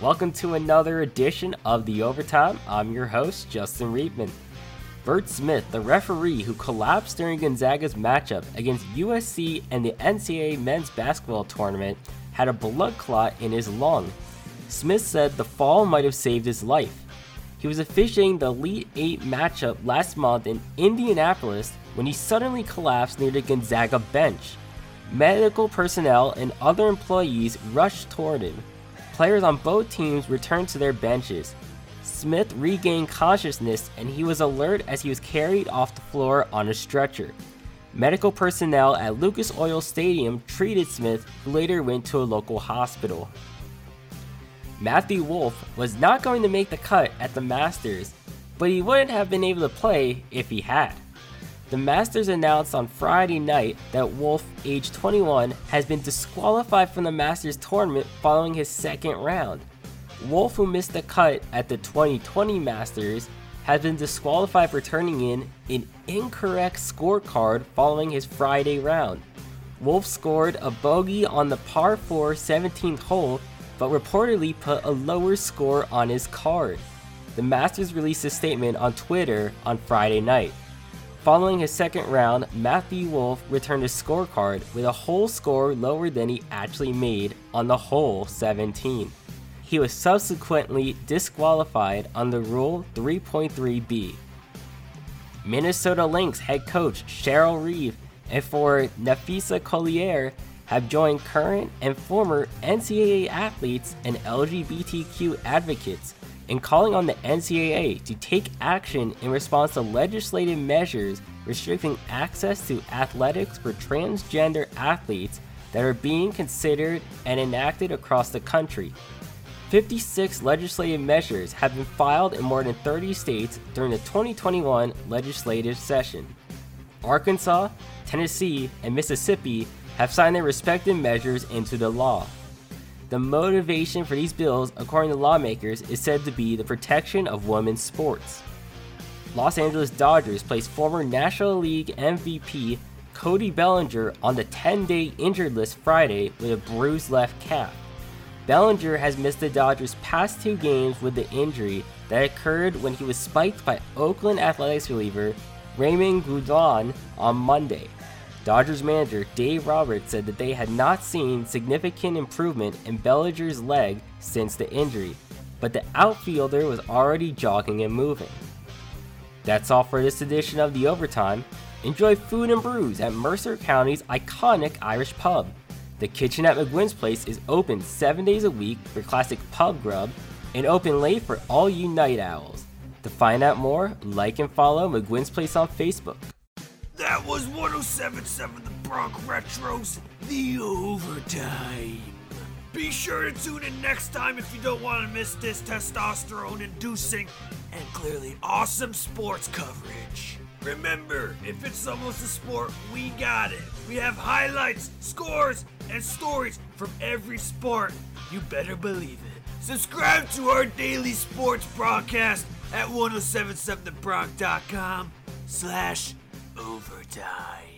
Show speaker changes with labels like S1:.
S1: Welcome to another edition of The Overtime. I'm your host, Justin Riebman. Bert Smith, the referee who collapsed during Gonzaga's matchup against USC and the NCAA men's basketball tournament, had a blood clot in his lung. Smith said the fall might have saved his life. He was officiating the Elite 8 matchup last month in Indianapolis when he suddenly collapsed near the Gonzaga bench. Medical personnel and other employees rushed toward him. Players on both teams returned to their benches. Smith regained consciousness and he was alert as he was carried off the floor on a stretcher. Medical personnel at Lucas Oil Stadium treated Smith, who later went to a local hospital. Matthew Wolff was not going to make the cut at the Masters, but he wouldn't have been able to play if he had. The Masters announced on Friday night that Wolff, age 21, has been disqualified from the Masters tournament following his second round. Wolff, who missed the cut at the 2020 Masters, has been disqualified for turning in an incorrect scorecard following his Friday round. Wolff scored a bogey on the par 4 17th hole, but reportedly put a lower score on his card. The Masters released a statement on Twitter on Friday night. Following his second round, Matthew Wolff returned his scorecard with a hole score lower than he actually made on the hole 17. He was subsequently disqualified under Rule 3.3b. Minnesota Lynx head coach Cheryl Reeve and for Napheesa Collier have joined current and former NCAA athletes and LGBTQ advocates in calling on the NCAA to take action in response to legislative measures restricting access to athletics for transgender athletes that are being considered and enacted across the country. 56 legislative measures have been filed in more than 30 states during the 2021 legislative session. Arkansas, Tennessee, and Mississippi have signed their respective measures into the law. The motivation for these bills, according to lawmakers, is said to be the protection of women's sports. Los Angeles Dodgers placed former National League MVP Cody Bellinger on the 10 day injured list Friday with a bruised left calf. Bellinger has missed the Dodgers' past two games with the injury that occurred when he was spiked by Oakland Athletics reliever Reymin Guduan on Monday. Dodgers manager Dave Roberts said that they had not seen significant improvement in Bellinger's leg since the injury, but the outfielder was already jogging and moving. That's all for this edition of The Overtime. Enjoy food and brews at Mercer County's iconic Irish pub. The kitchen at McGuinn's Place is open seven days a week for classic pub grub and open late for all you night owls. To find out more, like and follow McGuinn's Place on Facebook.
S2: That was 1077 The Bronx Retros, the overtime. Be sure to tune in next time if you don't want to miss this testosterone inducing and clearly awesome sports coverage. Remember, if it's almost a sport, we got it. We have highlights, scores, and stories from every sport. You better believe it. Subscribe to our daily sports broadcast at 1077thebronx.com slash overtime.